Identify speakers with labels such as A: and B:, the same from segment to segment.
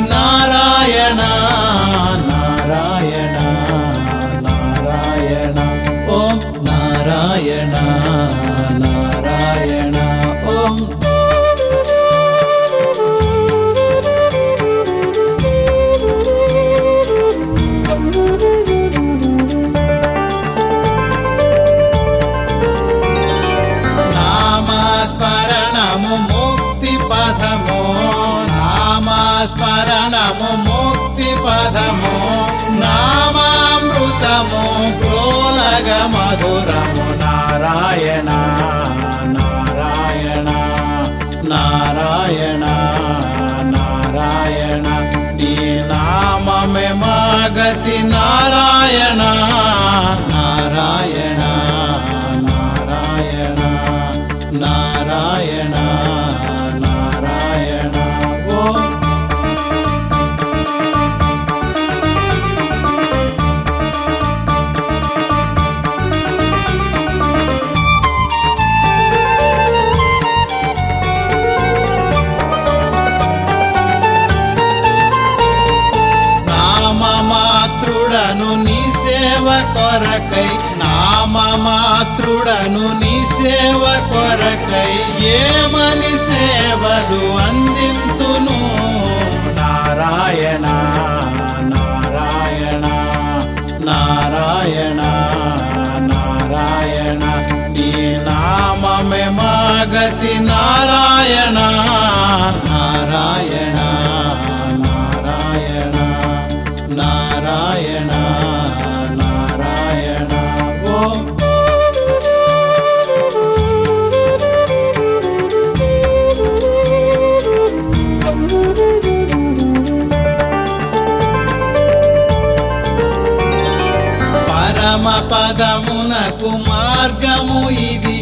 A: नारायण। స్మరణము ముక్తి పదము నామామృతము గోలగ మధురము నారాయణ నారాయణ నారాయణ నారాయణ. నీ నామమే మా గతి నారాయణ. కొరకై నామమాత్రుడను నీ సేవ కొరకై ఏమని సేవలు అందింతును? నారాయణ నారాయణ నారాయణ నారాయణ నీ నామమే మాగతి నారాయణ నారాయణ. పరమ పదమునకు మార్గము ఇది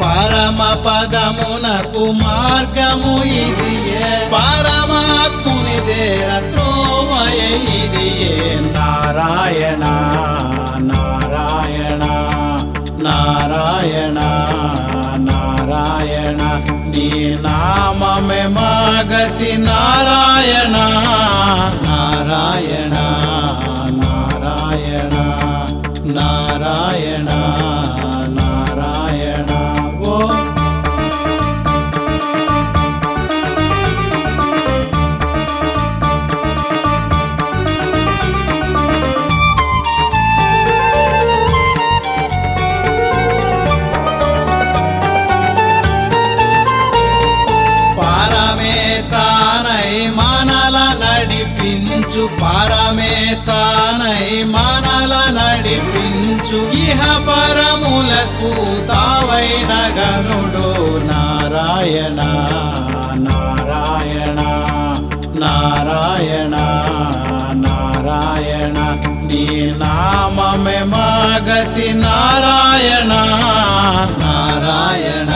A: పరమ పదమునకు మార్గము ఇది పరమాత్ముని చేరత్రోమయ ఇది నారాయణ నారాయణ నారాయణ నారాయణ. నీ నామమే మాగతి నారాయణ నారాయణ. నారాయణ నారాయణ. ఓ. పరమేతానై మనల నడిపించు పరమేతానై మనల నడిపించు ఇహ పరములకు తావైన గనుడు నారాయణ నారాయణ నారాయణ నారాయణ. నీ నామమే మాగతి నారాయణ నారాయణ.